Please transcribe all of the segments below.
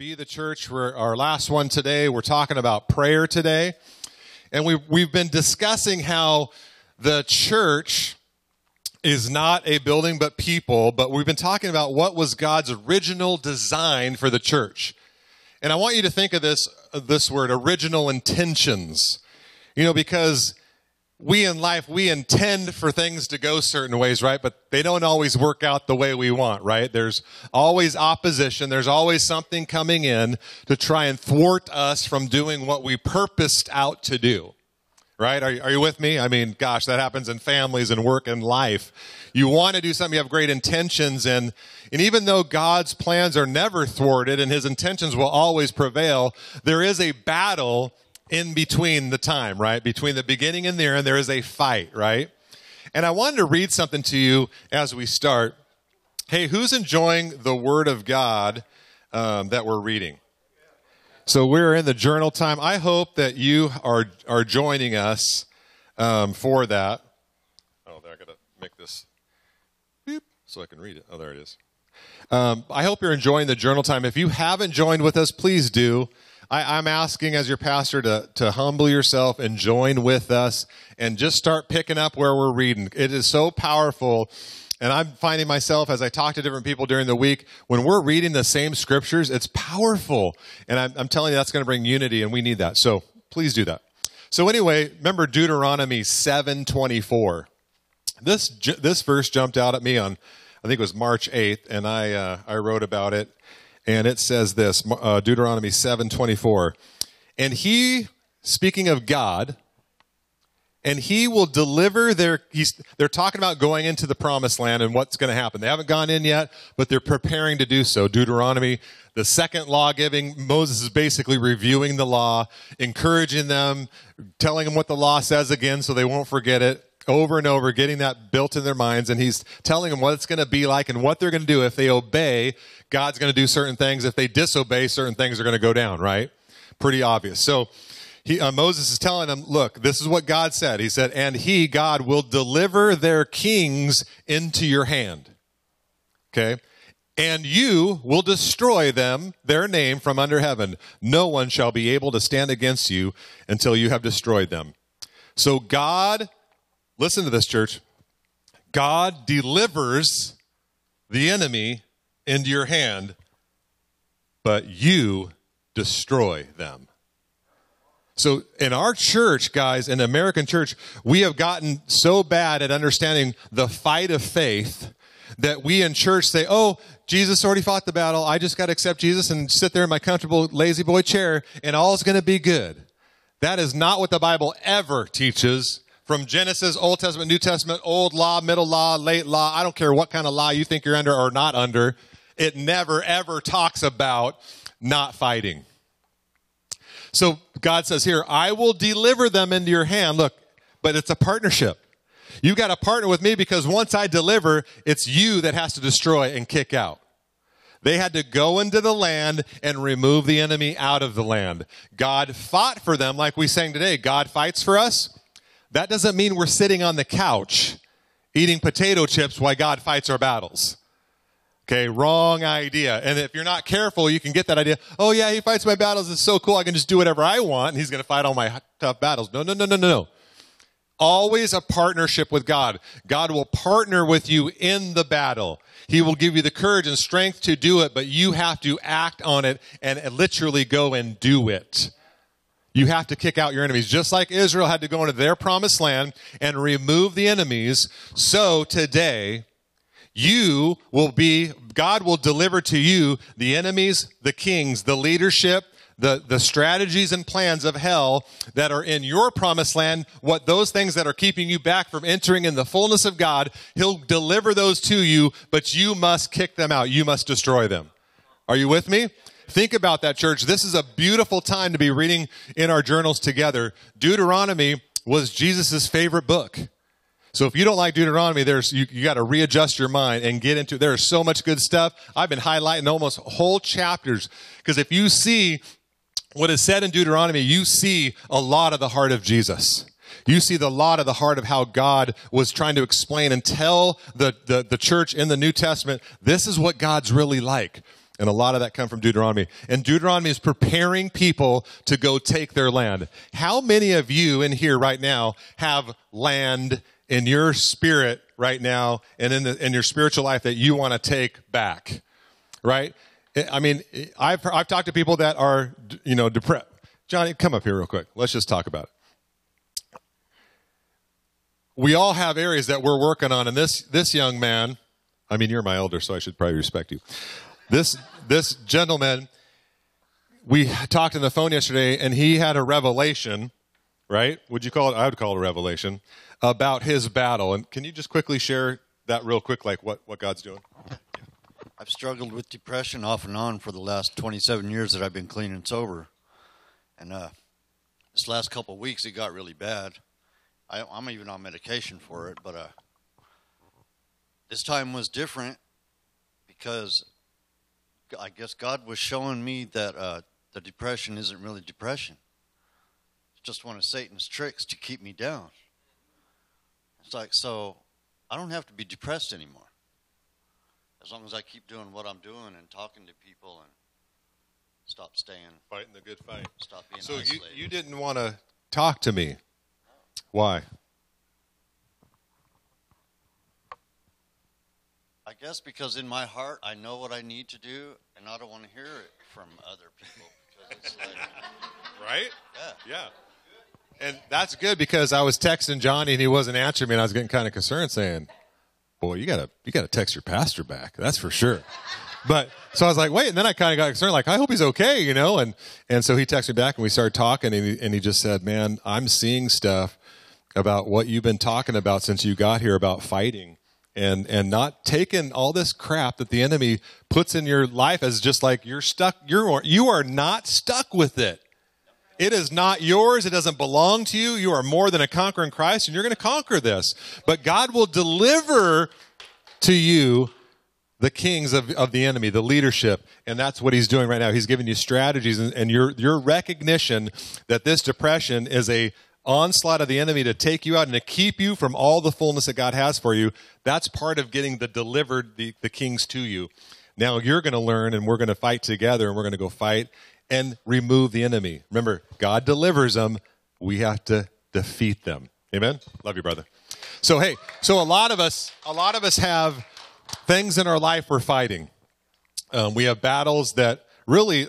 Be the Church. We're our last one today. We're talking about prayer today. And we, we've been discussing how the church is not a building but people, but we've been talking about what was God's original design for the church. And I want you to think of this, this word, original intentions. You know, because we in life, we intend for things to go certain ways, right? But they don't always work out the way we want, right? There's always opposition. There's always something coming in to try and thwart us from doing what we purposed out to do, right? Are, are you with me? I mean, gosh, that happens in families and work and life. You want to do something, you have great intentions, and, and even though God's plans are never thwarted and his intentions will always prevail, there is a battle in between the time, right? Between the beginning and the end, there is a fight, right? And I wanted to read something to you as we start. Hey, who's enjoying the Word of God um, that we're reading? So we're in the journal time. I hope that you are are joining us um, for that. Oh, there I gotta make this beep so I can read it. Oh, there it is. Um, I hope you're enjoying the journal time. If you haven't joined with us, please do. I, am asking as your pastor to, to humble yourself and join with us and just start picking up where we're reading. It is so powerful. And I'm finding myself as I talk to different people during the week, when we're reading the same scriptures, it's powerful. And I'm, I'm telling you, that's going to bring unity, and we need that. So please do that. So anyway, remember Deuteronomy 7:24. This this verse jumped out at me on, I think it was March 8th, and I uh, I wrote about it and it says this uh, Deuteronomy 7 24. And he, speaking of God, and he will deliver their they're talking about going into the promised land and what's going to happen. They haven't gone in yet but they're preparing to do so. Deuteronomy the second law giving moses is basically reviewing the law encouraging them telling them what the law says again so they won't forget it over and over, getting that built in their minds. And he's telling them what it's going to be like and what they're going to do. If they obey, God's going to do certain things. If they disobey, certain things are going to go down, right? Pretty obvious. So he, uh, Moses is telling them, look, this is what God said. He said, and he, God, will deliver their kings into your hand. Okay? And you will destroy them, their name, from under heaven. No one shall be able to stand against you until you have destroyed them. So God Listen to this, church. God delivers the enemy into your hand, but you destroy them. So, in our church, guys, in American church, we have gotten so bad at understanding the fight of faith that we in church say, oh, Jesus already fought the battle. I just got to accept Jesus and sit there in my comfortable lazy boy chair, and all's going to be good. That is not what the Bible ever teaches from Genesis, Old Testament, New Testament, Old Law, Middle Law, Late Law, I don't care what kind of law you think you're under or not under, it never ever talks about not fighting. So God says here, I will deliver them into your hand. Look, but it's a partnership. You got to partner with me because once I deliver, it's you that has to destroy and kick out. They had to go into the land and remove the enemy out of the land. God fought for them, like we sang today. God fights for us. That doesn't mean we're sitting on the couch eating potato chips while God fights our battles. Okay, wrong idea. And if you're not careful, you can get that idea. Oh yeah, he fights my battles. It's so cool. I can just do whatever I want and he's going to fight all my tough battles. No, no, no, no, no, no. Always a partnership with God. God will partner with you in the battle. He will give you the courage and strength to do it, but you have to act on it and literally go and do it. You have to kick out your enemies. Just like Israel had to go into their promised land and remove the enemies, so today you will be, God will deliver to you the enemies, the kings, the leadership, the, the strategies and plans of hell that are in your promised land, what those things that are keeping you back from entering in the fullness of God, He'll deliver those to you, but you must kick them out. You must destroy them. Are you with me? Think about that, church. This is a beautiful time to be reading in our journals together. Deuteronomy was Jesus' favorite book. So if you don't like Deuteronomy, there's you, you got to readjust your mind and get into. It. There's so much good stuff. I've been highlighting almost whole chapters because if you see what is said in Deuteronomy, you see a lot of the heart of Jesus. You see the lot of the heart of how God was trying to explain and tell the, the, the church in the New Testament, this is what God's really like. And a lot of that come from Deuteronomy. And Deuteronomy is preparing people to go take their land. How many of you in here right now have land in your spirit right now and in, the, in your spiritual life that you want to take back? Right? I mean, I've, I've talked to people that are, you know, depressed. Johnny, come up here real quick. Let's just talk about it. We all have areas that we're working on, and this, this young man, I mean, you're my elder, so I should probably respect you. This this gentleman, we talked on the phone yesterday, and he had a revelation, right? Would you call it? I would call it a revelation about his battle. And can you just quickly share that real quick, like what what God's doing? I've struggled with depression off and on for the last 27 years that I've been clean and sober, and uh, this last couple of weeks it got really bad. I, I'm even on medication for it, but uh, this time was different because I guess God was showing me that uh, the depression isn't really depression. It's just one of Satan's tricks to keep me down. It's like, so I don't have to be depressed anymore. As long as I keep doing what I'm doing and talking to people and stop staying. Fighting the good fight. Stop being So you, you didn't want to talk to me. Why? Guess because in my heart I know what I need to do, and I don't want to hear it from other people because it's like, Right? yeah, Yeah. And that's good because I was texting Johnny and he wasn't answering me and I was getting kind of concerned saying, Boy, you gotta you gotta text your pastor back. That's for sure. But so I was like, wait, and then I kind of got concerned, like, I hope he's okay, you know? And and so he texted me back and we started talking and he, and he just said, Man, I'm seeing stuff about what you've been talking about since you got here about fighting and and not taking all this crap that the enemy puts in your life as just like you're stuck you're you are not stuck with it it is not yours. It doesn't belong to you. You are more than a conqueror in Christ, and you're going to conquer this. But God will deliver to you the kings of, of the enemy, the leadership. And that's what he's doing right now. He's giving you strategies and, and your, your recognition that this depression is a onslaught of the enemy to take you out and to keep you from all the fullness that God has for you. That's part of getting the delivered, the, the kings to you. Now you're going to learn and we're going to fight together and we're going to go fight and remove the enemy. Remember, God delivers them. We have to defeat them. Amen. Love you, brother. So hey, so a lot of us, a lot of us have things in our life we're fighting. Um, we have battles that really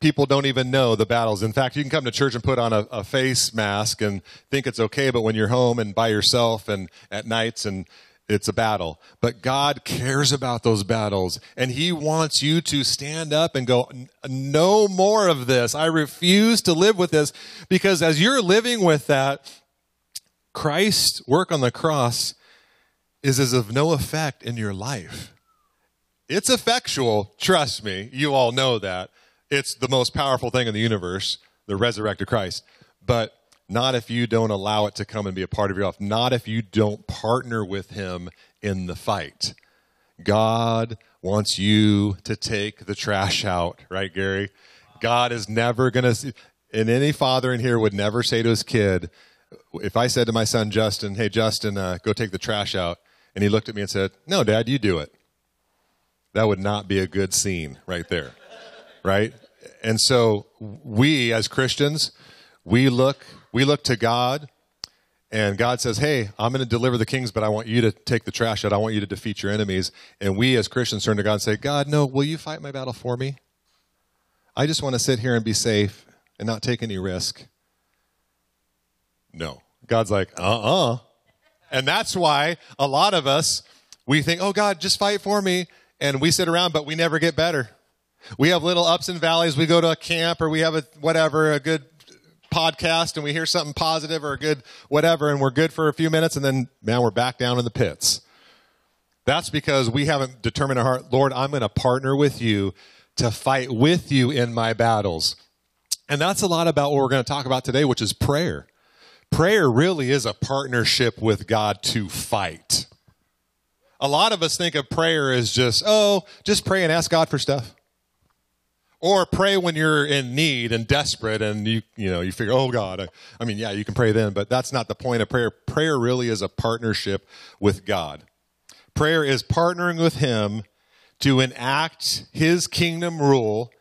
people don't even know the battles. In fact, you can come to church and put on a, a face mask and think it's okay, but when you're home and by yourself and at nights and it's a battle. But God cares about those battles and He wants you to stand up and go, no more of this. I refuse to live with this because as you're living with that, Christ's work on the cross is as of no effect in your life. It's effectual, trust me. You all know that. It's the most powerful thing in the universe, the resurrected Christ. But not if you don't allow it to come and be a part of your life. Not if you don't partner with him in the fight. God wants you to take the trash out, right, Gary? God is never going to, and any father in here would never say to his kid, if I said to my son Justin, hey, Justin, uh, go take the trash out, and he looked at me and said, no, Dad, you do it. That would not be a good scene right there, right? And so we as Christians, we look we look to God and God says, "Hey, I'm going to deliver the kings, but I want you to take the trash out. I want you to defeat your enemies." And we as Christians turn to God and say, "God, no, will you fight my battle for me? I just want to sit here and be safe and not take any risk." No. God's like, "Uh-uh." And that's why a lot of us we think, "Oh God, just fight for me." And we sit around but we never get better. We have little ups and valleys. We go to a camp or we have a whatever, a good podcast and we hear something positive or a good whatever and we're good for a few minutes and then man we're back down in the pits. That's because we haven't determined our heart, Lord, I'm going to partner with you to fight with you in my battles. And that's a lot about what we're going to talk about today, which is prayer. Prayer really is a partnership with God to fight. A lot of us think of prayer as just, oh, just pray and ask God for stuff. Or pray when you're in need and desperate and you, you know, you figure, oh God, I, I mean, yeah, you can pray then, but that's not the point of prayer. Prayer really is a partnership with God. Prayer is partnering with Him to enact his kingdom rule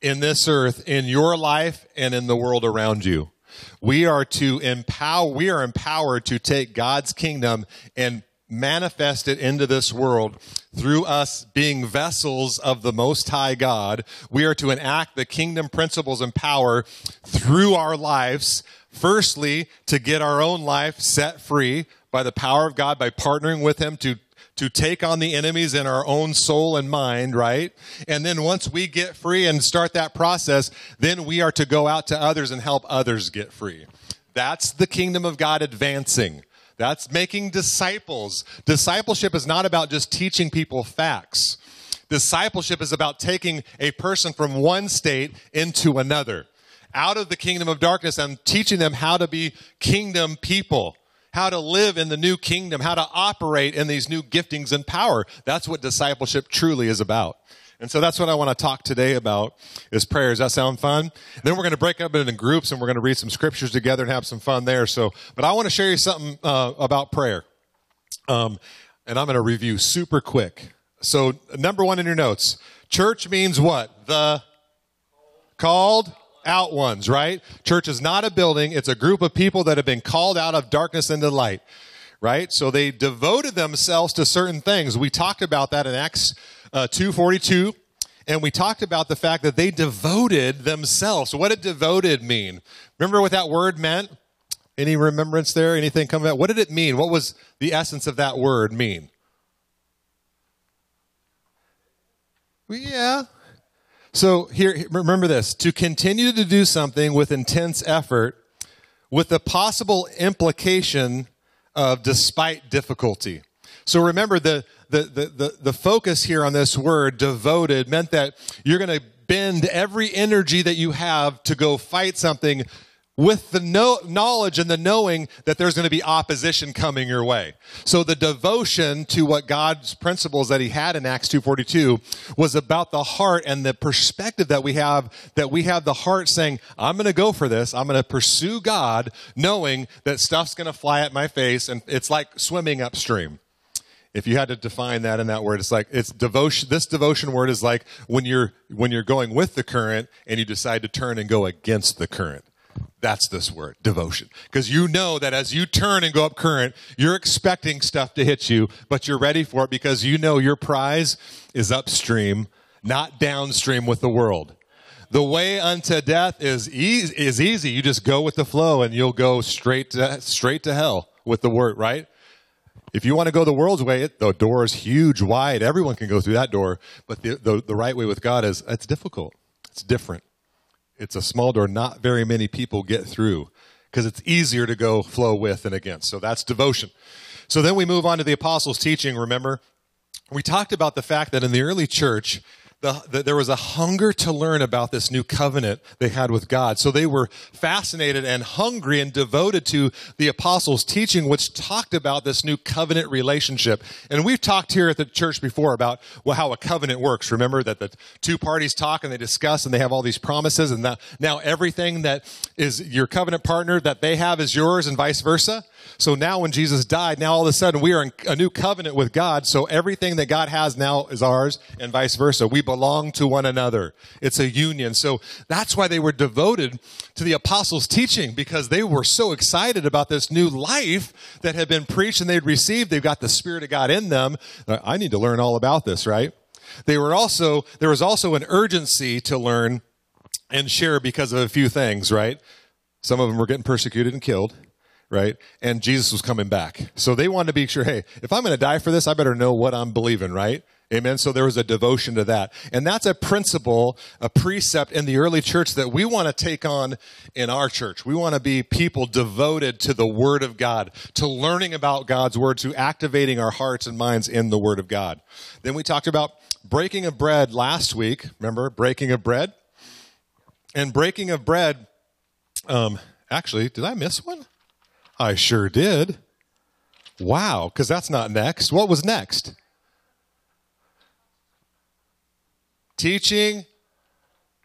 in this earth, in your life, and in the world around you. We are to empower, we are empowered to take God's kingdom and manifest it into this world through us being vessels of the Most High God. We are to enact the kingdom principles and power through our lives. Firstly, to get our own life set free by the power of God, by partnering with Him to to take on the enemies in our own soul and mind, right? And then once we get free and start that process, then we are to go out to others and help others get free. That's the kingdom of God advancing. That's making disciples. Discipleship is not about just teaching people facts. Discipleship is about taking a person from one state into another, out of the kingdom of darkness and teaching them how to be kingdom people, how to live in the new kingdom, how to operate in these new giftings and power. That's what discipleship truly is about. And so that's what I want to talk today about is prayer. Does that sound fun? Then we're going to break up into groups and we're going to read some scriptures together and have some fun there. So, but I want to share you something uh, about prayer. Um, and I'm going to review super quick. So, number one in your notes, church means what? The called out ones, right? Church is not a building. It's a group of people that have been called out of darkness into light, right? So they devoted themselves to certain things. We talked about that in Acts uh, 242 and we talked about the fact that they devoted themselves. what did devoted mean? Remember what that word meant? Any remembrance there? Anything coming out? What did it mean? What was the essence of that word mean? Well, yeah. So here, remember this: to continue to do something with intense effort, with the possible implication of despite difficulty. So remember the the, the, the, the focus here on this word, devoted, meant that you're going to bend every energy that you have to go fight something with the know, knowledge and the knowing that there's going to be opposition coming your way. So the devotion to what God's principles that he had in Acts 2:42 was about the heart and the perspective that we have that we have the heart saying, I'm going to go for this. I'm going to pursue God knowing that stuff's going to fly at my face and it's like swimming upstream if you had to define that in that word it's like it's devotion this devotion word is like when you're when you're going with the current and you decide to turn and go against the current. That's this word devotion. Because you know that as you turn and go up current you're expecting stuff to hit you but you're ready for it because you know your prize is upstream not downstream with the world. The way unto death is easy, is easy. You just go with the flow and you'll go straight to straight to hell with the word right if you want to go the world's way, the door is huge, wide. Everyone can go through that door. But the, the, the right way with God is it's difficult. It's different. It's a small door. Not very many people get through because it's easier to go flow with and against. So that's devotion. So then we move on to the apostles' teaching. Remember, we talked about the fact that in the early church, the, the, there was a hunger to learn about this new covenant they had with God. So they were fascinated and hungry and devoted to the apostles' teaching, which talked about this new covenant relationship. And we've talked here at the church before about well, how a covenant works. Remember that the two parties talk and they discuss and they have all these promises, and now, now everything that is your covenant partner that they have is yours, and vice versa. So now when Jesus died, now all of a sudden we are in a new covenant with God. So everything that God has now is ours and vice versa. We belong to one another. It's a union. So that's why they were devoted to the apostles' teaching because they were so excited about this new life that had been preached and they'd received. They've got the Spirit of God in them. Uh, I need to learn all about this, right? They were also, there was also an urgency to learn and share because of a few things, right? Some of them were getting persecuted and killed right? And Jesus was coming back. So they wanted to be sure, hey, if I'm going to die for this, I better know what I'm believing, right? Amen. So there was a devotion to that. And that's a principle, a precept in the early church that we want to take on in our church. We want to be people devoted to the Word of God, to learning about God's Word, to activating our hearts and minds in the Word of God. Then we talked about breaking of bread last week. Remember, breaking of bread? And breaking of bread, um, actually, did I miss one? I sure did. Wow, because that's not next. What was next? Teaching,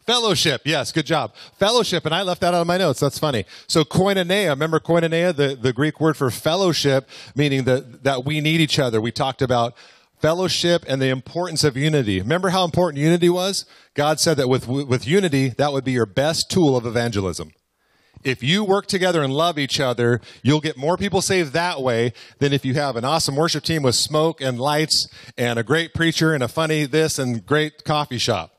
fellowship. Yes, good job. Fellowship, and I left that out of my notes. That's funny. So koinonia, remember koinonia, the, the Greek word for fellowship, meaning that, that we need each other. We talked about fellowship, and the importance of unity. Remember how important unity was? God said that with, with unity, that would be your best tool of evangelism. If you work together and love each other, you'll get more people saved that way than if you have an awesome worship team with smoke and lights and a great preacher and a funny this and great coffee shop.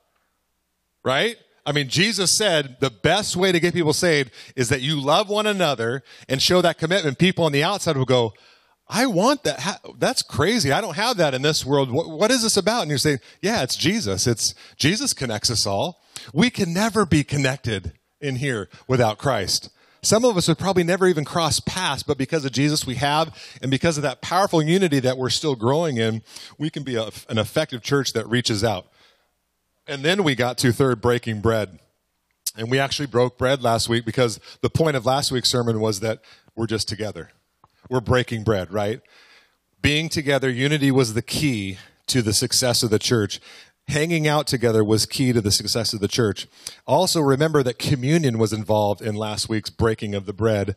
Right? I mean, Jesus said the best way to get people saved is that you love one another and show that commitment. People on the outside will go, I want that. That's crazy. I don't have that in this world. What, what is this about? And you're saying, yeah, it's Jesus. It's Jesus connects us all. We can never be connected in here without Christ. Some of us would probably never even cross paths, but because of Jesus we have, and because of that powerful unity that we're still growing in, we can be a, an effective church that reaches out. And then we got to third breaking bread. And we actually broke bread last week because the point of last week's sermon was that we're just together. We're breaking bread, right? Being together, unity was the key to the success of the church. Hanging out together was key to the success of the church. Also, remember that communion was involved in last week's breaking of the bread.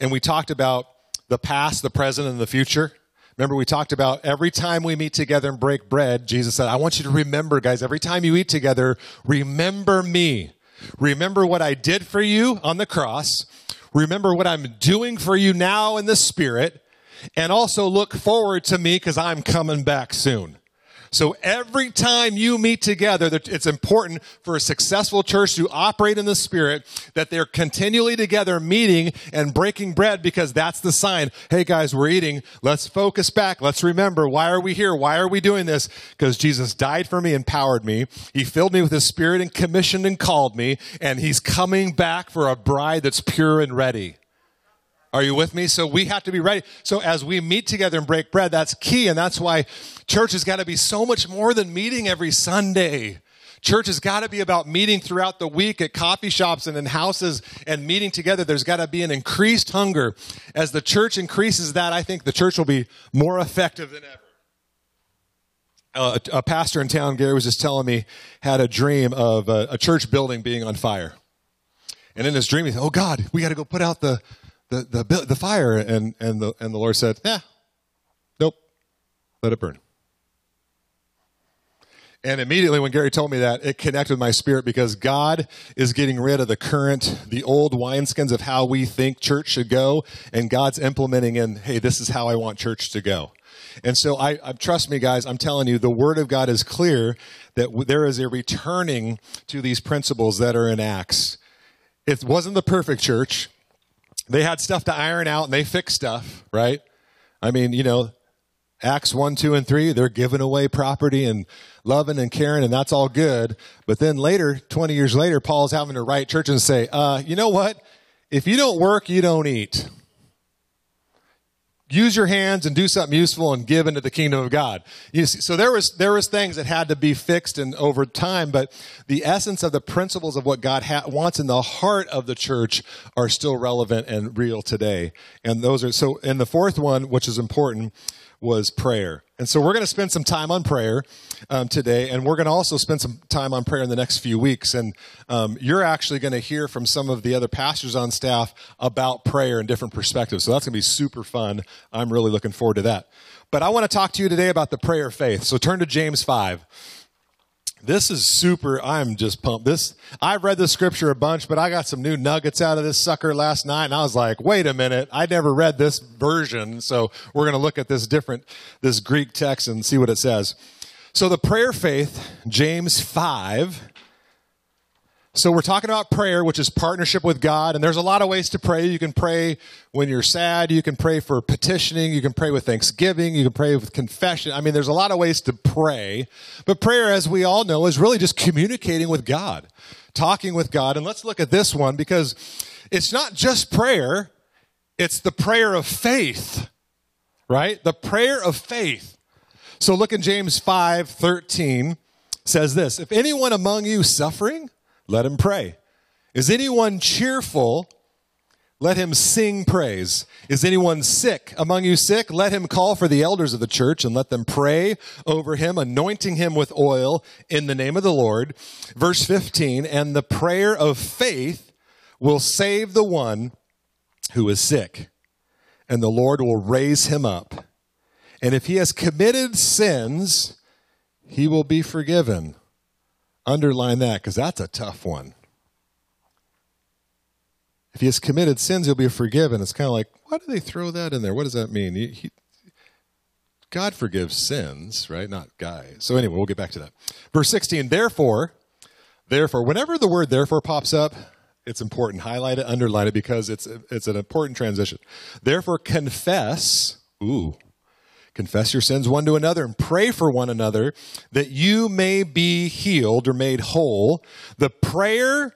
And we talked about the past, the present, and the future. Remember, we talked about every time we meet together and break bread, Jesus said, I want you to remember, guys, every time you eat together, remember me. Remember what I did for you on the cross. Remember what I'm doing for you now in the spirit. And also look forward to me because I'm coming back soon. So every time you meet together, it's important for a successful church to operate in the Spirit that they're continually together meeting and breaking bread because that's the sign. Hey guys, we're eating. Let's focus back. Let's remember why are we here? Why are we doing this? Because Jesus died for me, empowered me. He filled me with His Spirit and commissioned and called me. And He's coming back for a bride that's pure and ready. Are you with me? So we have to be ready. So as we meet together and break bread, that's key. And that's why church has got to be so much more than meeting every Sunday. Church has got to be about meeting throughout the week at coffee shops and in houses and meeting together. There's got to be an increased hunger. As the church increases that, I think the church will be more effective than ever. Uh, a, pastor in town, Gary was just telling me, had a dream of a, a church building being on fire. And in his dream, he said, Oh God, we got to go put out the, the, the, the fire. And, and, the, and the Lord said, yeah, nope, let it burn. And immediately when Gary told me that, it connected with my spirit because God is getting rid of the current, the old wineskins of how we think church should go. And God's implementing in, hey, this is how I want church to go. And so I, I, trust me, guys, I'm telling you, the word of God is clear that w- there is a returning to these principles that are in Acts. It wasn't the perfect church they had stuff to iron out and they fixed stuff, right? I mean, you know, Acts 1, 2, and 3, they're giving away property and loving and caring, and that's all good. But then later, 20 years later, Paul's having to write church and say, uh, you know what? If you don't work, you don't eat use your hands and do something useful and give into the kingdom of God. See, so there was there was things that had to be fixed and over time, but the essence of the principles of what God ha- wants in the heart of the church are still relevant and real today. And those are so. And the fourth one, which is important, was prayer. And so we're going to spend some time on prayer um, today, and we're going to also spend some time on prayer in the next few weeks. And um, you're actually going to hear from some of the other pastors on staff about prayer in different perspectives. So that's going to be super fun. I'm really looking forward to that. But I want to talk to you today about the prayer faith. So turn to James 5 this is super. I'm just pumped. This I've read the scripture a bunch, but I got some new nuggets out of this sucker last night, and I was like, wait a minute, I never read this version. So we're going to look at this different, this Greek text and see what it says. So the prayer faith, James five, so we're talking about prayer, which is partnership with God, and there's a lot of ways to pray. You can pray when you're sad, you can pray for petitioning, you can pray with thanksgiving, you can pray with confession. I mean, there's a lot of ways to pray. But prayer, as we all know, is really just communicating with God, talking with God. And let's look at this one because it's not just prayer, it's the prayer of faith, right? The prayer of faith. So look in James 5 13 says this If anyone among you suffering, let him pray. Is anyone cheerful? Let him sing praise. Is anyone sick among you sick? Let him call for the elders of the church and let them pray over him, anointing him with oil in the name of the Lord. Verse 15, and the prayer of faith will save the one who is sick, and the Lord will raise him up. And if he has committed sins, he will be forgiven. Underline that because that's a tough one. If he has committed sins, he'll be forgiven. It's kind of like, why do they throw that in there? What does that mean? He, he, God forgives sins, right? Not guys. So anyway, we'll get back to that. Verse 16, therefore, therefore, whenever the word therefore pops up, it's important. Highlight it, underline it, because it's, it's an important transition. Therefore, confess, ooh, confess your sins one to another and pray for one another that you may be healed or made whole. The prayer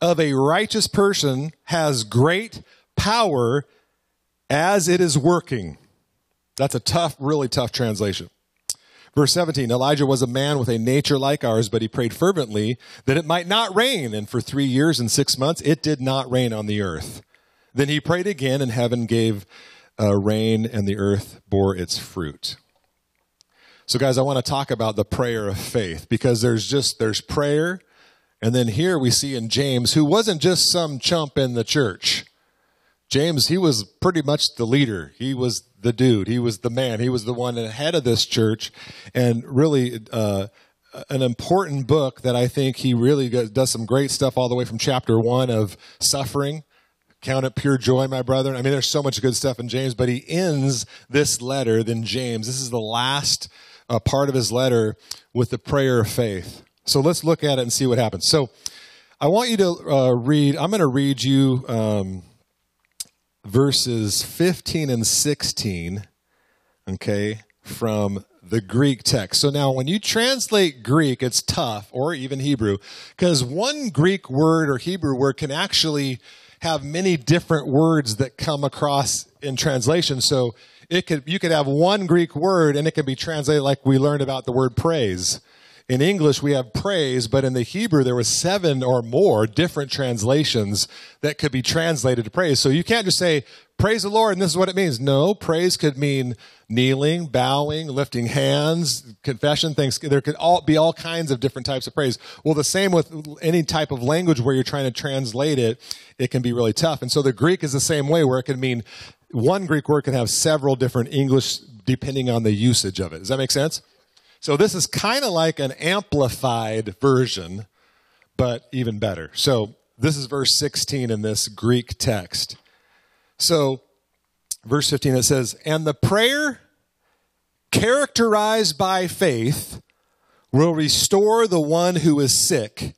of a righteous person has great power as it is working. That's a tough, really tough translation. Verse 17 Elijah was a man with a nature like ours, but he prayed fervently that it might not rain. And for three years and six months, it did not rain on the earth. Then he prayed again, and heaven gave uh, rain, and the earth bore its fruit. So, guys, I want to talk about the prayer of faith because there's just there's prayer, and then here we see in James, who wasn't just some chump in the church. James, he was pretty much the leader. He was the dude. He was the man. He was the one ahead of this church, and really uh, an important book that I think he really does some great stuff all the way from chapter one of suffering. Count it pure joy, my brother. I mean, there's so much good stuff in James, but he ends this letter, then James. This is the last uh, part of his letter with the prayer of faith. So let's look at it and see what happens. So I want you to uh, read, I'm going to read you. Um, verses 15 and 16, okay, from the Greek text. So now when you translate Greek, it's tough, or even Hebrew, because one Greek word or Hebrew word can actually have many different words that come across in translation. So it could, you could have one Greek word and it can be translated like we learned about the word praise in English we have praise, but in the Hebrew there were seven or more different translations that could be translated to praise. So you can't just say praise the Lord and this is what it means. No, praise could mean kneeling, bowing, lifting hands, confession, things. There could all be all kinds of different types of praise. Well, the same with any type of language where you're trying to translate it, it can be really tough. And so the Greek is the same way where it can mean one Greek word can have several different English depending on the usage of it. Does that make sense? So this is kind of like an amplified version, but even better. So this is verse 16 in this Greek text. So, verse 15, it says, And the prayer characterized by faith will restore the one who is sick,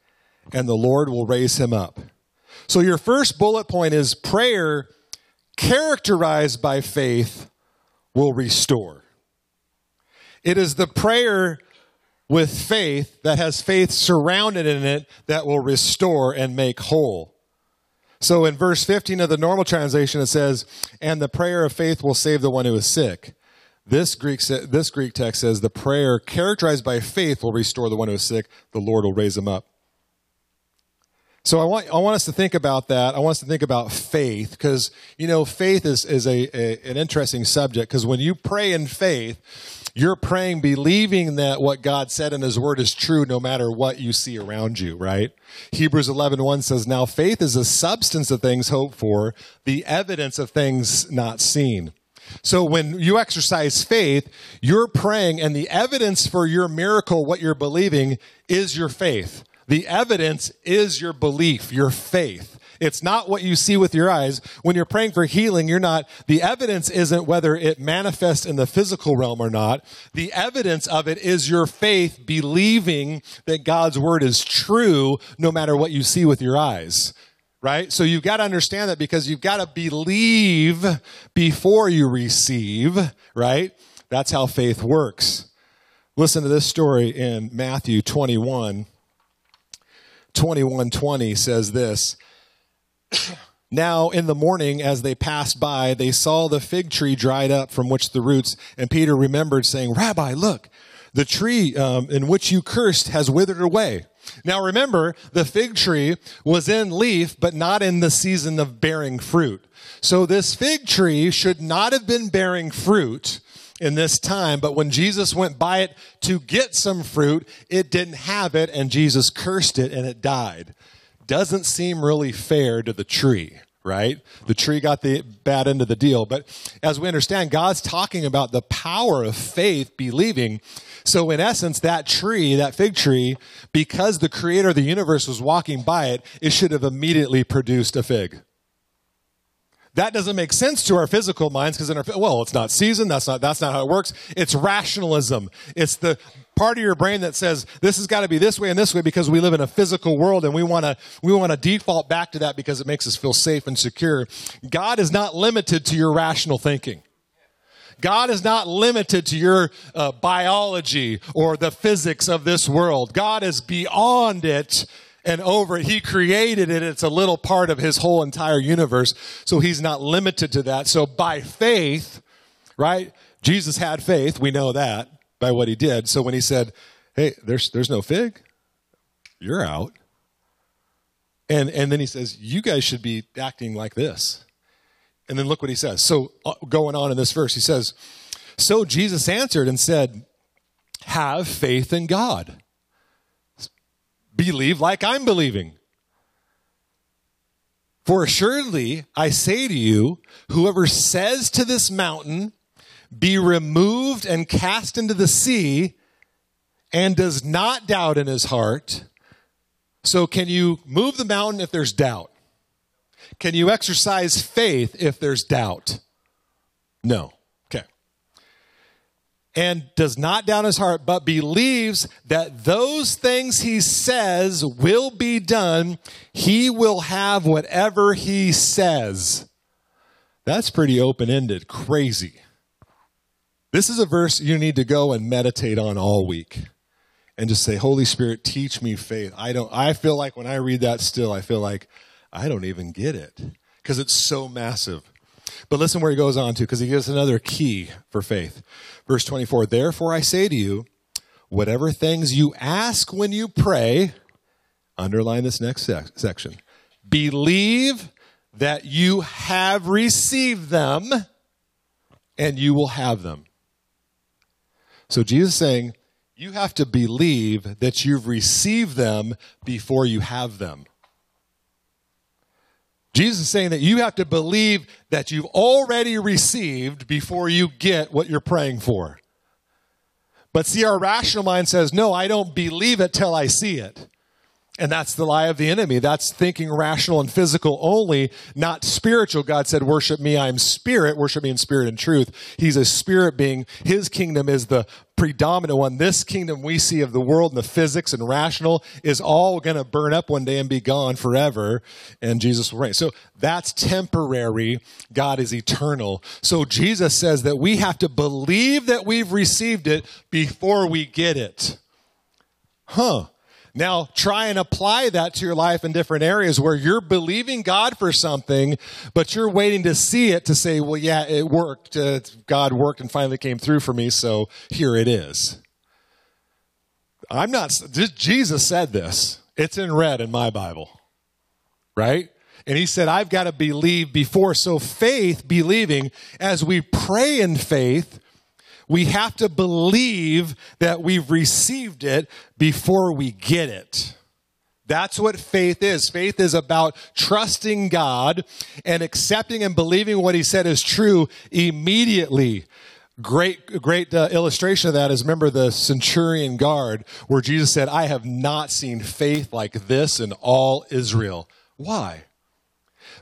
and the Lord will raise him up. So, your first bullet point is prayer characterized by faith will restore. It is the prayer with faith that has faith surrounded in it that will restore and make whole. So in verse 15 of the normal translation, it says, And the prayer of faith will save the one who is sick. This Greek, this Greek text says, The prayer characterized by faith will restore the one who is sick. The Lord will raise him up. So I want, I want us to think about that. I want us to think about faith because, you know, faith is, is a, a an interesting subject because when you pray in faith, you're praying believing that what God said in his word is true no matter what you see around you, right? Hebrews 11:1 1 says, "Now faith is the substance of things hoped for, the evidence of things not seen." So when you exercise faith, you're praying and the evidence for your miracle, what you're believing, is your faith. The evidence is your belief, your faith. It's not what you see with your eyes. When you're praying for healing, you're not, the evidence isn't whether it manifests in the physical realm or not. The evidence of it is your faith believing that God's word is true no matter what you see with your eyes right? So you've got to understand that because you've got to believe before you receive, right? That's how faith works. Listen to this story in Matthew 21. 21 20 says this now in the morning, as they passed by, they saw the fig tree dried up from which the roots, and Peter remembered saying, Rabbi, look, the tree um, in which you cursed has withered away. Now remember, the fig tree was in leaf, but not in the season of bearing fruit. So this fig tree should not have been bearing fruit in this time, but when Jesus went by it to get some fruit, it didn't have it, and Jesus cursed it and it died doesn't seem really fair to the tree, right? The tree got the bad end of the deal. But as we understand, God's talking about the power of faith, believing. So in essence, that tree, that fig tree, because the creator of the universe was walking by it, it should have immediately produced a fig. That doesn't make sense to our physical minds because in our well, it's not season. That's not that's not how it works. It's rationalism. It's the part of your brain that says this has got to be this way and this way because we live in a physical world and we want to we want to default back to that because it makes us feel safe and secure. God is not limited to your rational thinking. God is not limited to your uh, biology or the physics of this world. God is beyond it and over it. He created it. It's a little part of his whole entire universe. So he's not limited to that. So by faith, right? Jesus had faith. We know that by what he did. So when he said, Hey, there's, there's no fig, you're out. And, and then he says, You guys should be acting like this. And then look what he says. So uh, going on in this verse, he says, So Jesus answered and said, Have faith in God believe like I'm believing. For assuredly, I say to you, whoever says to this mountain, be removed and cast into the sea, and does not doubt in his heart. So, can you move the mountain if there's doubt? Can you exercise faith if there's doubt? No Okay. and does not doubt his heart, but believes that those things he says will be done, he will have whatever he says. That's pretty open ended, crazy. This is a verse you need to go and meditate on all week and just say, Holy Spirit, teach me faith. I don't, I feel like when I read that still, I feel like I don't even get it because it's so massive. But listen where he goes on to because he gives another key for faith. Verse 24 Therefore I say to you, whatever things you ask when you pray, underline this next sec- section, believe that you have received them and you will have them. So Jesus is saying, you have to believe that you've received them before you have them. Jesus is saying that you have to believe that you've already received before you get what you're praying for. But see, our rational mind says, no, I don't believe it till I see it. And that's the lie of the enemy. That's thinking rational and physical only, not spiritual. God said, worship me. I'm spirit. Worship me in spirit and truth. He's a spirit being. His kingdom is the predominant one. This kingdom we see of the world and the physics and rational is all going to burn up one day and be gone forever. And Jesus will reign. So that's temporary. God is eternal. So Jesus says that we have to believe that we've received it before we get it. Huh. Now try and apply that to your life in different areas where you're believing God for something, but you're waiting to see it to say, well, yeah, it worked. Uh, God worked and finally came through for me. So here it is. I'm not, Jesus said this. It's in red in my Bible, right? And he said, I've got to believe before. So faith, believing, as we pray in faith, we have to believe that we've received it before we get it. That's what faith is. Faith is about trusting God and accepting and believing what He said is true immediately. Great, great uh, illustration of that is remember the centurion guard where Jesus said, I have not seen faith like this in all Israel. Why?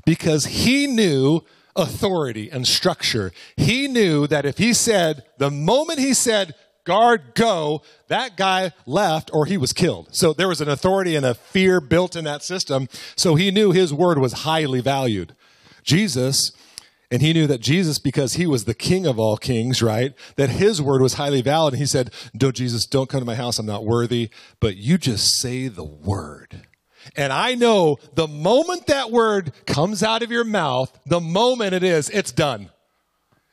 Because he knew authority and structure. He knew that if he said, the moment he said, guard, go, that guy left or he was killed. So there was an authority and a fear built in that system. So he knew his word was highly valued. Jesus, and he knew that Jesus, because he was the king of all kings, right? That his word was highly valid. And he said, No, Jesus, don't come to my house. I'm not worthy. But you just say the word and I know the moment that word comes out of your mouth, the moment it is, it's done.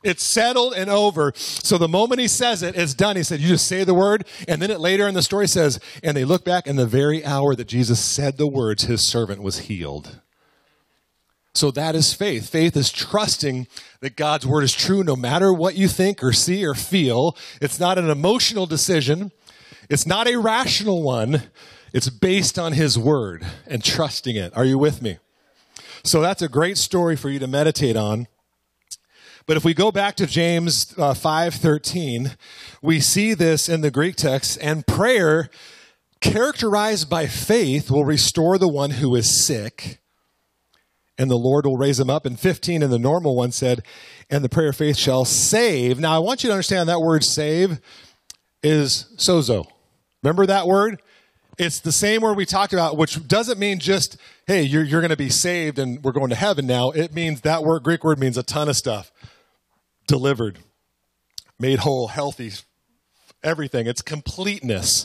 It's settled and over. So the moment he says it, it's done. He said, You just say the word. And then it later in the story says, And they look back, and the very hour that Jesus said the words, his servant was healed. So that is faith. Faith is trusting that God's word is true no matter what you think or see or feel. It's not an emotional decision, it's not a rational one. It's based on his word and trusting it. Are you with me? So that's a great story for you to meditate on. But if we go back to James uh, 5:13, we see this in the Greek text and prayer characterized by faith will restore the one who is sick and the Lord will raise him up. And 15 in the normal one said, and the prayer of faith shall save. Now I want you to understand that word save is sozo. Remember that word? It's the same word we talked about, which doesn't mean just, hey, you're, you're going to be saved and we're going to heaven now. It means that word, Greek word means a ton of stuff. Delivered, made whole, healthy, everything. It's completeness.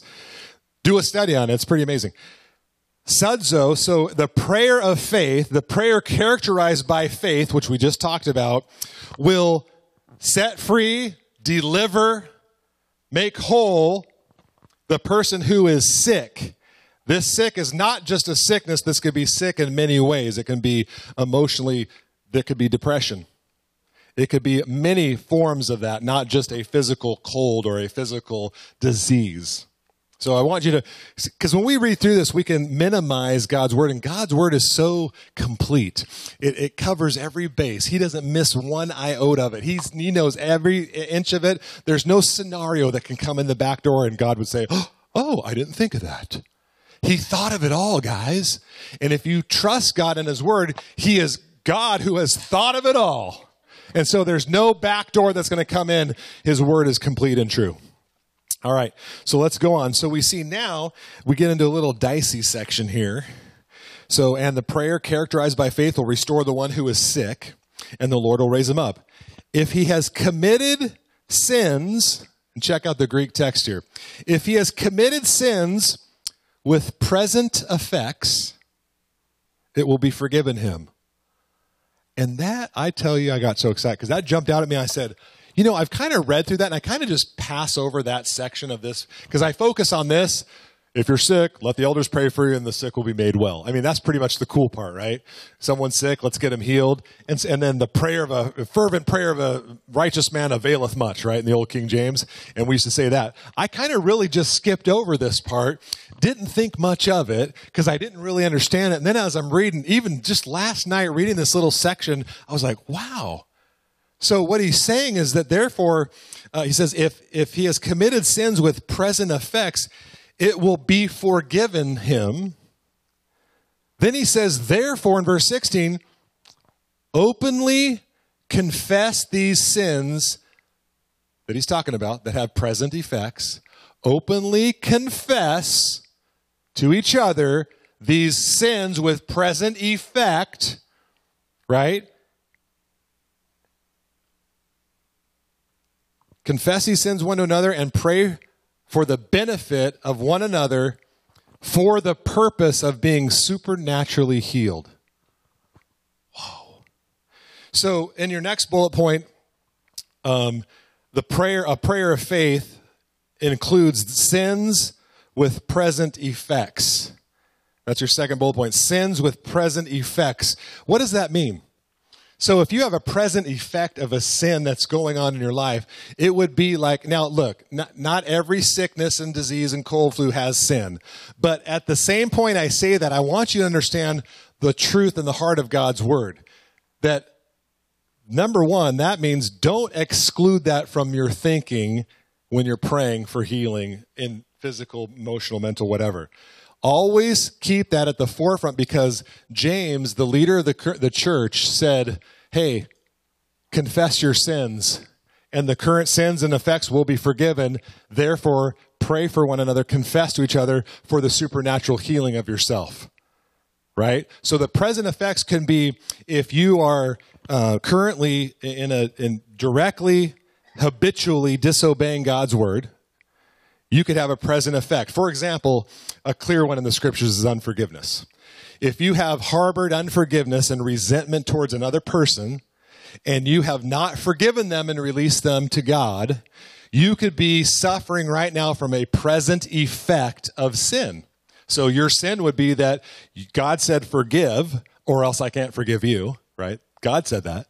Do a study on it. It's pretty amazing. Sozo, so the prayer of faith, the prayer characterized by faith, which we just talked about, will set free, deliver, make whole the person who is sick. This sick is not just a sickness. This could be sick in many ways. It can be emotionally, there could be depression. It could be many forms of that, not just a physical cold or a physical disease. So I want you to, because when we read through this, we can minimize God's word, and God's word is so complete. It, it, covers every base. He doesn't miss one iota of it. He's, he knows every inch of it. There's no scenario that can come in the back door and God would say, Oh, I didn't think of that. He thought of it all, guys. And if you trust God and His word, He is God who has thought of it all. And so there's no back door that's going to come in. His word is complete and true. All right, so let's go on. So we see now we get into a little dicey section here. So, and the prayer characterized by faith will restore the one who is sick, and the Lord will raise him up. If he has committed sins, check out the Greek text here. If he has committed sins with present effects, it will be forgiven him. And that, I tell you, I got so excited because that jumped out at me. I said, you know, I've kind of read through that and I kind of just pass over that section of this because I focus on this. If you're sick, let the elders pray for you and the sick will be made well. I mean, that's pretty much the cool part, right? Someone's sick, let's get him healed. And, and then the prayer of a, fervent prayer of a righteous man availeth much, right? In the old King James. And we used to say that. I kind of really just skipped over this part, didn't think much of it because I didn't really understand it. And then as I'm reading, even just last night reading this little section, I was like, wow, so what he's saying is that therefore, uh, he says, if, if he has committed sins with present effects, it will be forgiven him. Then he says, therefore, in verse 16, openly confess these sins that he's talking about that have present effects. Openly confess to each other these sins with present effect, right? Confess these sins one to another, and pray for the benefit of one another for the purpose of being supernaturally healed. Whoa. So, in your next bullet point, um, the prayer, a prayer of faith includes sins with present effects. That's your second bullet point. Sins with present effects. What does that mean? So if you have a present effect of a sin that's going on in your life, it would be like, now look, not, not every sickness and disease and cold flu has sin. But at the same point I say that, I want you to understand the truth and the heart of God's word. That number one, that means don't exclude that from your thinking when you're praying for healing in physical, emotional, mental, whatever. Always keep that at the forefront because James, the leader of the, the church, said, Hey, confess your sins, and the current sins and effects will be forgiven. Therefore, pray for one another, confess to each other for the supernatural healing of yourself. Right? So the present effects can be if you are uh, currently in a in directly habitually disobeying God's word, you could have a present effect. For example, a clear one in the scriptures is unforgiveness. If you have harbored unforgiveness and resentment towards another person, and you have not forgiven them and released them to God, you could be suffering right now from a present effect of sin. So your sin would be that God said forgive, or else I can't forgive you, right? God said that.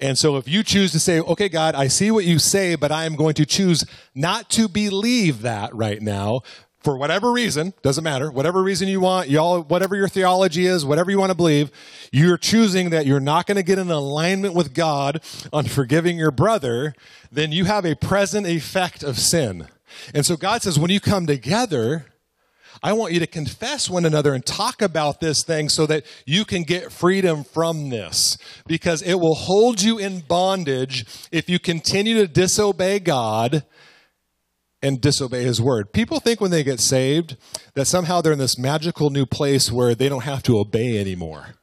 And so if you choose to say, okay, God, I see what you say, but I am going to choose not to believe that right now, for whatever reason, doesn't matter, whatever reason you want, y'all, whatever your theology is, whatever you want to believe, you're choosing that you're not going to get in alignment with God on forgiving your brother, then you have a present effect of sin. And so God says, when you come together, I want you to confess one another and talk about this thing so that you can get freedom from this. Because it will hold you in bondage if you continue to disobey God and disobey his word. People think when they get saved that somehow they're in this magical new place where they don't have to obey anymore.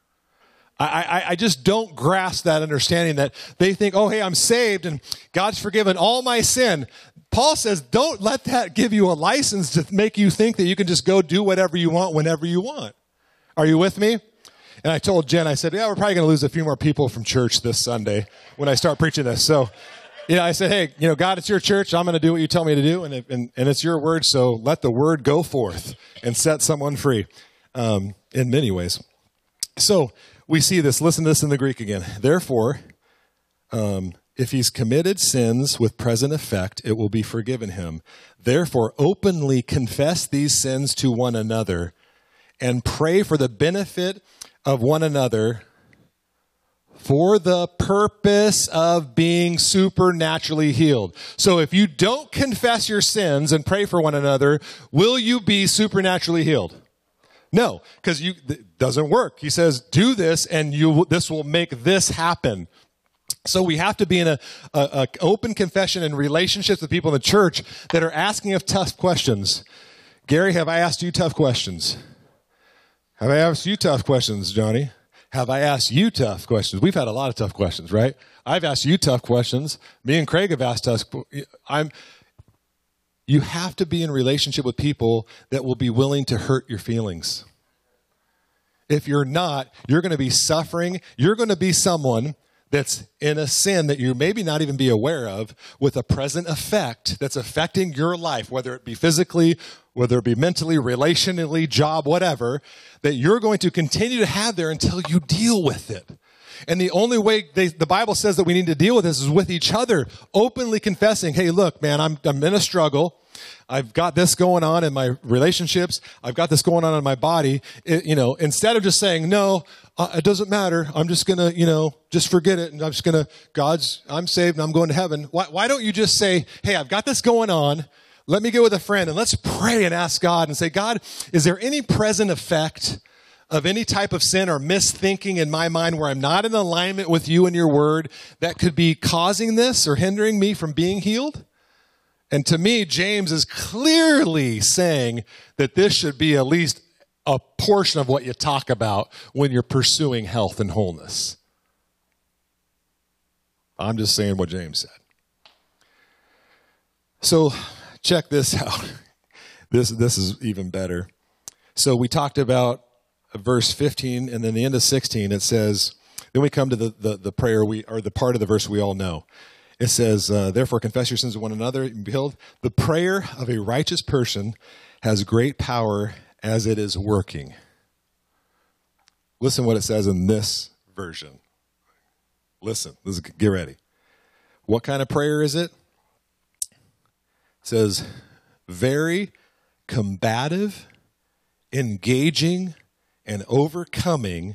I, I, I, just don't grasp that understanding that they think, oh, hey, I'm saved and God's forgiven all my sin. Paul says, don't let that give you a license to make you think that you can just go do whatever you want whenever you want. Are you with me? And I told Jen, I said, yeah, we're probably going to lose a few more people from church this Sunday when I start preaching this. So you know, I said, hey, you know, God, it's your church. I'm going to do what you tell me to do, and, it, and, and it's your word. So let the word go forth and set someone free um, in many ways. So we see this. Listen to this in the Greek again. Therefore, um, if he's committed sins with present effect, it will be forgiven him. Therefore, openly confess these sins to one another and pray for the benefit of one another for the purpose of being supernaturally healed. So if you don't confess your sins and pray for one another, will you be supernaturally healed? No, because you it doesn't work. He says, "Do this, and you this will make this happen." So we have to be in a, a, a open confession and relationships with people in the church that are asking us tough questions. Gary, have I asked you tough questions? Have I asked you tough questions, Johnny? have I asked you tough questions? We've had a lot of tough questions, right? I've asked you tough questions. Me and Craig have asked us. I'm. You have to be in relationship with people that will be willing to hurt your feelings. If you're not, you're going to be suffering. You're going to be someone that's in a sin that you maybe not even be aware of with a present effect that's affecting your life, whether it be physically, whether it be mentally, relationally, job, whatever, that you're going to continue to have there until you deal with it. And the only way they, the Bible says that we need to deal with this is with each other, openly confessing, hey, look, man, I'm, I'm in a struggle. I've got this going on in my relationships. I've got this going on in my body. It, you know, instead of just saying, no, uh, it doesn't matter. I'm just going to, you know, just forget it. And I'm just going to, God's, I'm saved and I'm going to heaven. Why, why don't you just say, hey, I've got this going on. Let me get with a friend and let's pray and ask God and say, God, is there any present effect of any type of sin or misthinking in my mind where I'm not in alignment with you and your word that could be causing this or hindering me from being healed? And to me, James is clearly saying that this should be at least a portion of what you talk about when you're pursuing health and wholeness. I'm just saying what James said. So, check this out. This, this is even better. So, we talked about verse 15, and then the end of 16, it says, then we come to the, the, the prayer we, or the part of the verse we all know. It says, uh, Therefore, confess your sins to one another. And behold, the prayer of a righteous person has great power as it is working. Listen what it says in this version. Listen, this is, get ready. What kind of prayer is it? It says, very combative, engaging, and overcoming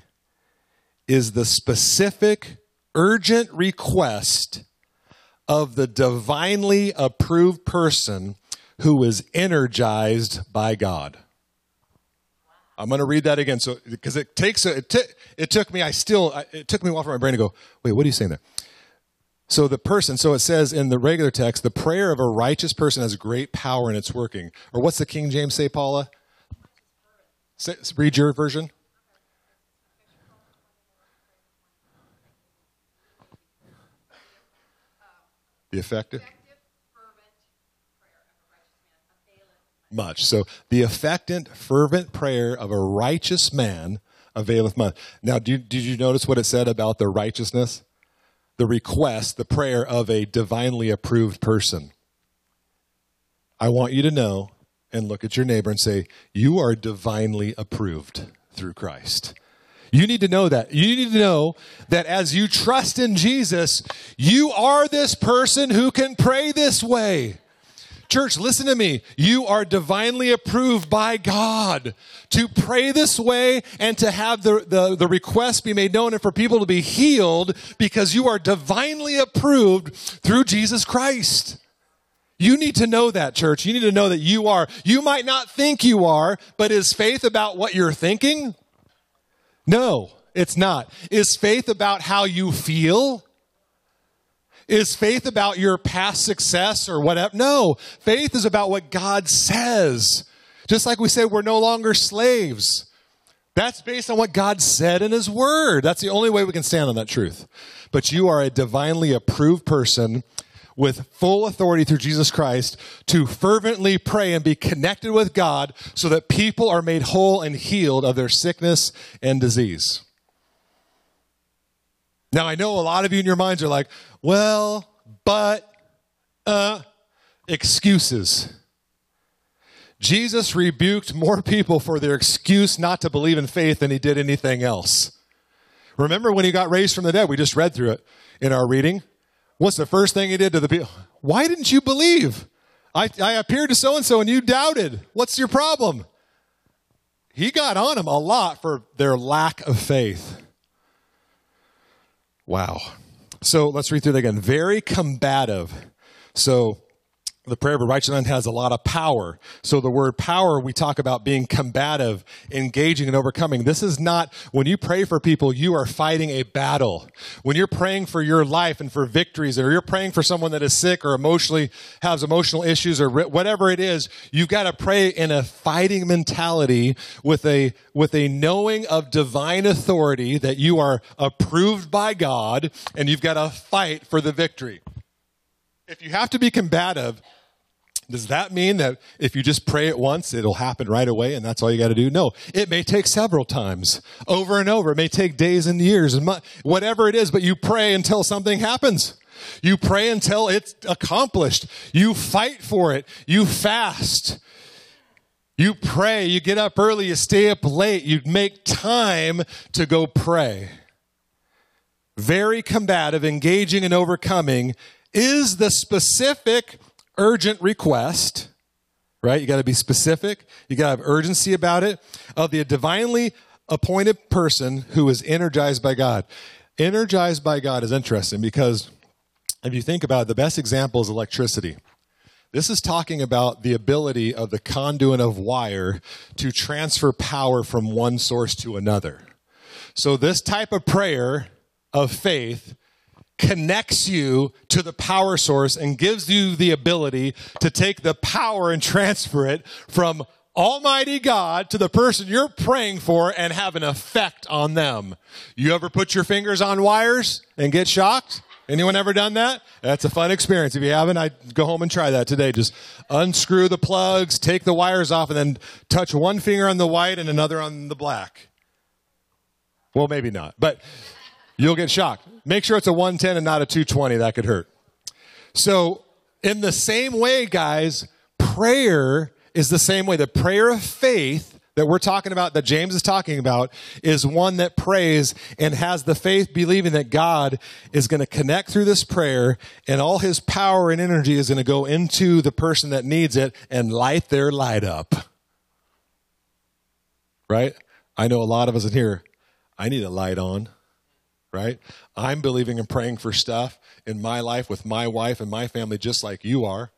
is the specific, urgent request of the divinely approved person who is energized by God. I'm going to read that again. So, because it takes, a, it, t- it took me, I still, it took me a while for my brain to go, wait, what are you saying there? So the person, so it says in the regular text, the prayer of a righteous person has great power in its working. Or what's the King James say, Paula? Say, read your version. The effective? Much. So the effective, fervent prayer of a righteous man availeth much. Now, did you notice what it said about the righteousness? The request, the prayer of a divinely approved person. I want you to know and look at your neighbor and say, You are divinely approved through Christ. You need to know that. You need to know that as you trust in Jesus, you are this person who can pray this way. Church, listen to me. You are divinely approved by God to pray this way and to have the, the, the request be made known and for people to be healed because you are divinely approved through Jesus Christ. You need to know that, church. You need to know that you are. You might not think you are, but is faith about what you're thinking? No, it's not. Is faith about how you feel? Is faith about your past success or whatever? No, faith is about what God says. Just like we say, we're no longer slaves. That's based on what God said in His Word. That's the only way we can stand on that truth. But you are a divinely approved person with full authority through Jesus Christ to fervently pray and be connected with God so that people are made whole and healed of their sickness and disease. Now, I know a lot of you in your minds are like, well, but, uh, excuses. Jesus rebuked more people for their excuse not to believe in faith than he did anything else. Remember when he got raised from the dead? We just read through it in our reading. What's the first thing he did to the people? Why didn't you believe? I, I appeared to so and so and you doubted. What's your problem? He got on them a lot for their lack of faith. Wow. So let's read through that again. Very combative. So the prayer of a righteous man has a lot of power. So the word power, we talk about being combative, engaging and overcoming. This is not, when you pray for people, you are fighting a battle. When you're praying for your life and for victories, or you're praying for someone that is sick or emotionally has emotional issues or whatever it is, you've got to pray in a fighting mentality with a, with a knowing of divine authority that you are approved by God and you've got to fight for the victory. If you have to be combative, does that mean that if you just pray it once, it'll happen right away and that's all you got to do? No. It may take several times, over and over. It may take days and years and whatever it is, but you pray until something happens. You pray until it's accomplished. You fight for it. You fast. You pray. You get up early. You stay up late. You make time to go pray. Very combative, engaging and overcoming is the specific urgent request, right? You got to be specific. You got to have urgency about it of the divinely appointed person who is energized by God. Energized by God is interesting because if you think about it, the best example is electricity. This is talking about the ability of the conduit of wire to transfer power from one source to another. So, this type of prayer of faith connects you to the power source and gives you the ability to take the power and transfer it from Almighty God to the person you're praying for and have an effect on them. You ever put your fingers on wires and get shocked? Anyone ever done that? That's a fun experience. If you haven't, I'd go home and try that today. Just unscrew the plugs, take the wires off, and then touch one finger on the white and another on the black. Well, maybe not, but You'll get shocked. Make sure it's a 110 and not a 220. That could hurt. So, in the same way, guys, prayer is the same way. The prayer of faith that we're talking about, that James is talking about, is one that prays and has the faith believing that God is going to connect through this prayer and all his power and energy is going to go into the person that needs it and light their light up. Right? I know a lot of us in here, I need a light on right? I'm believing and praying for stuff in my life with my wife and my family, just like you are.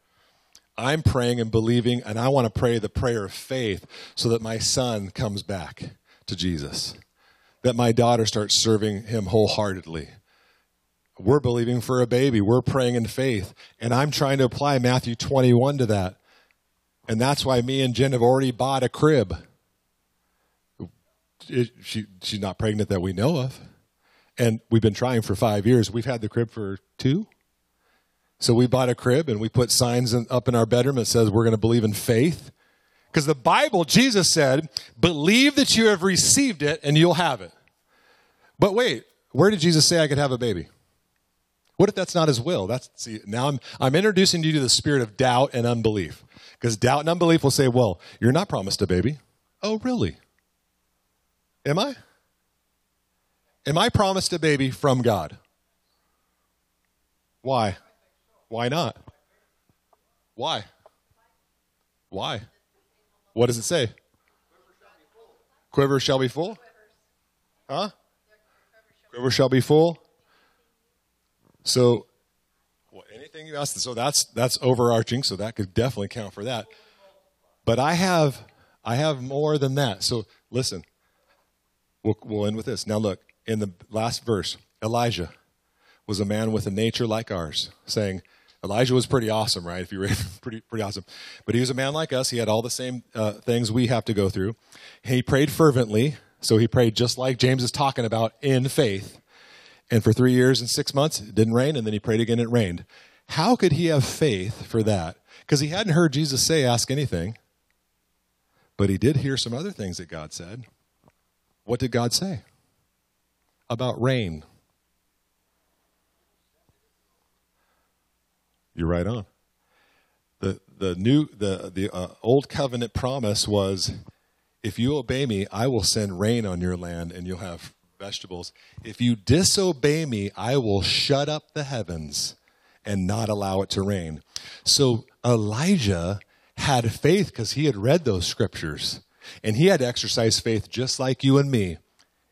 I'm praying and believing, and I want to pray the prayer of faith so that my son comes back to Jesus, that my daughter starts serving him wholeheartedly. We're believing for a baby. We're praying in faith. And I'm trying to apply Matthew 21 to that. And that's why me and Jen have already bought a crib. It, she, she's not pregnant that we know of. And we've been trying for five years. We've had the crib for two. So we bought a crib and we put signs in, up in our bedroom that says we're going to believe in faith. Because the Bible, Jesus said, believe that you have received it and you'll have it. But wait, where did Jesus say I could have a baby? What if that's not his will? That's see, now I'm I'm introducing you to the spirit of doubt and unbelief. Because doubt and unbelief will say, Well, you're not promised a baby. Oh, really? Am I? Am I promised a baby from God? Why? Why not? Why? Why? What does it say? Quiver shall be full? Huh? Quiver shall be full. So, well, anything you ask, so that's that's overarching. So that could definitely count for that. But I have I have more than that. So listen, we'll, we'll end with this. Now look in the last verse, Elijah was a man with a nature like ours, saying. Elijah was pretty awesome, right? If you read, pretty pretty awesome. But he was a man like us. He had all the same uh, things we have to go through. He prayed fervently, so he prayed just like James is talking about in faith. And for three years and six months, it didn't rain, and then he prayed again, it rained. How could he have faith for that? Because he hadn't heard Jesus say, ask anything. But he did hear some other things that God said. What did God say? About rain. You're right on. The the new the the uh, old covenant promise was if you obey me, I will send rain on your land and you'll have vegetables. If you disobey me, I will shut up the heavens and not allow it to rain. So Elijah had faith because he had read those scriptures and he had to exercise faith just like you and me.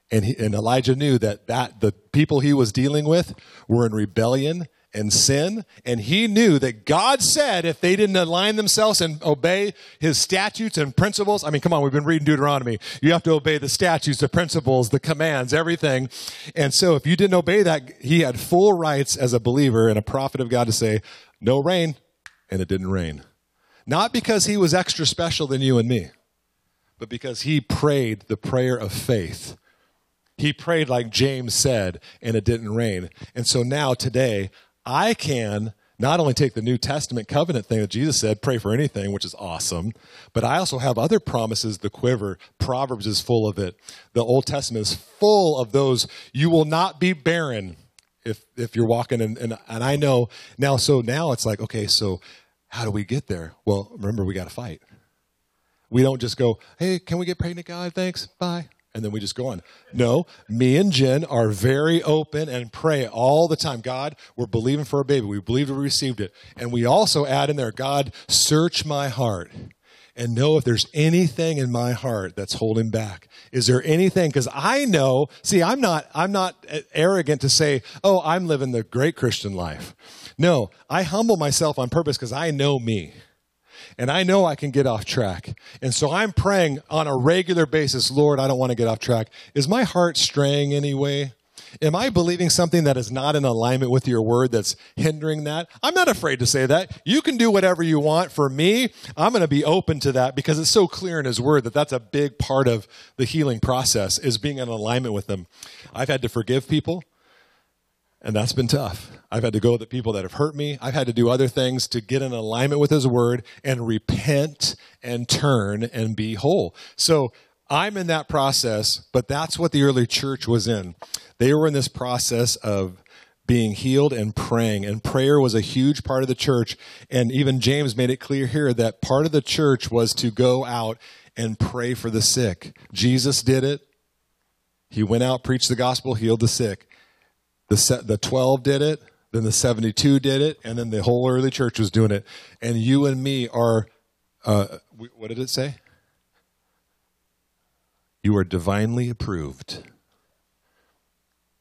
And, he, and Elijah knew that, that the people he was dealing with were in rebellion and sin. And he knew that God said if they didn't align themselves and obey his statutes and principles, I mean, come on, we've been reading Deuteronomy. You have to obey the statutes, the principles, the commands, everything. And so if you didn't obey that, he had full rights as a believer and a prophet of God to say, no rain. And it didn't rain. Not because he was extra special than you and me, but because he prayed the prayer of faith. He prayed like James said, and it didn't rain. And so now, today, I can not only take the New Testament covenant thing that Jesus said, pray for anything, which is awesome, but I also have other promises, the quiver. Proverbs is full of it. The Old Testament is full of those. You will not be barren if if you're walking and, and and I know now so now it's like, okay, so how do we get there? Well, remember we got to fight. We don't just go, hey, can we get pregnant, God? Thanks. Bye. And then we just go on. No, me and Jen are very open and pray all the time. God, we're believing for a baby. We believe we received it. And we also add in there, God, search my heart and know if there's anything in my heart that's holding back. Is there anything? Because I know, see, I'm not, I'm not arrogant to say, oh, I'm living the great Christian life. No, I humble myself on purpose because I know me. And I know I can get off track. And so I'm praying on a regular basis, Lord, I don't want to get off track. Is my heart straying anyway? Am I believing something that is not in alignment with your word that's hindering that? I'm not afraid to say that. You can do whatever you want. For me, I'm going to be open to that because it's so clear in his word that that's a big part of the healing process is being in alignment with them. I've had to forgive people. And that's been tough. I've had to go with the people that have hurt me. I've had to do other things to get in alignment with His Word and repent and turn and be whole. So I'm in that process, but that's what the early church was in. They were in this process of being healed and praying. And prayer was a huge part of the church. And even James made it clear here that part of the church was to go out and pray for the sick. Jesus did it. He went out, preached the gospel, healed the sick. The, set, the 12 did it, then the 72 did it, and then the whole early church was doing it. And you and me are, uh, what did it say? You are divinely approved.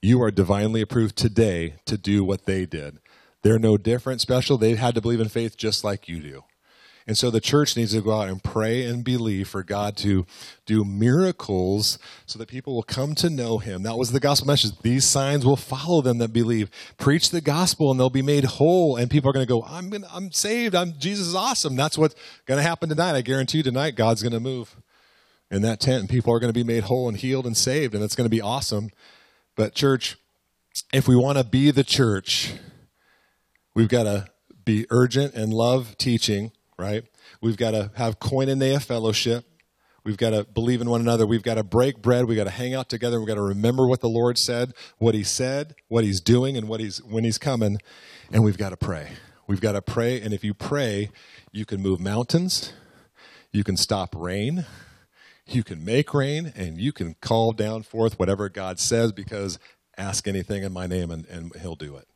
You are divinely approved today to do what they did. They're no different, special. They had to believe in faith just like you do. And so the church needs to go out and pray and believe for God to do miracles so that people will come to know him. That was the gospel message. These signs will follow them that believe. Preach the gospel and they'll be made whole and people are going to go, I'm gonna, I'm saved. I'm Jesus is awesome. That's what's going to happen tonight. I guarantee you tonight God's going to move in that tent and people are going to be made whole and healed and saved and it's going to be awesome. But church, if we want to be the church, we've got to be urgent and love teaching right? We've got to have koinonia fellowship. We've got to believe in one another. We've got to break bread. We've got to hang out together. We've got to remember what the Lord said, what He said, what He's doing, and what He's when He's coming. And we've got to pray. We've got to pray. And if you pray, you can move mountains. You can stop rain. You can make rain, and you can call down forth whatever God says because ask anything in my name, and, and He'll do it.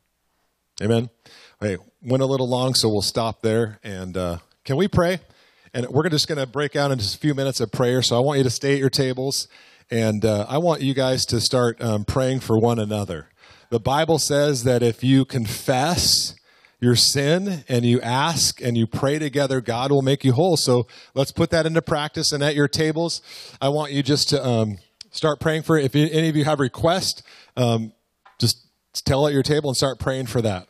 Amen. Hey, went a little long, so we'll stop there and. Uh, can we pray? And we're just going to break out into a few minutes of prayer. So I want you to stay at your tables, and uh, I want you guys to start um, praying for one another. The Bible says that if you confess your sin and you ask and you pray together, God will make you whole. So let's put that into practice. And at your tables, I want you just to um, start praying for it. If any of you have requests, um, just tell at your table and start praying for that.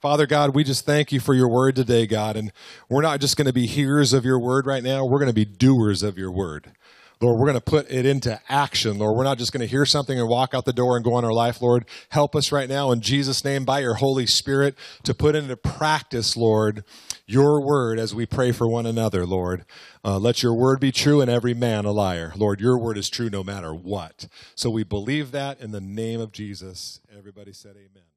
Father God, we just thank you for your word today, God. And we're not just going to be hearers of your word right now, we're going to be doers of your word. Lord, we're going to put it into action, Lord. We're not just going to hear something and walk out the door and go on our life, Lord. Help us right now in Jesus' name by your Holy Spirit to put into practice, Lord, your word as we pray for one another, Lord. Uh, let your word be true and every man a liar. Lord, your word is true no matter what. So we believe that in the name of Jesus. Everybody said amen.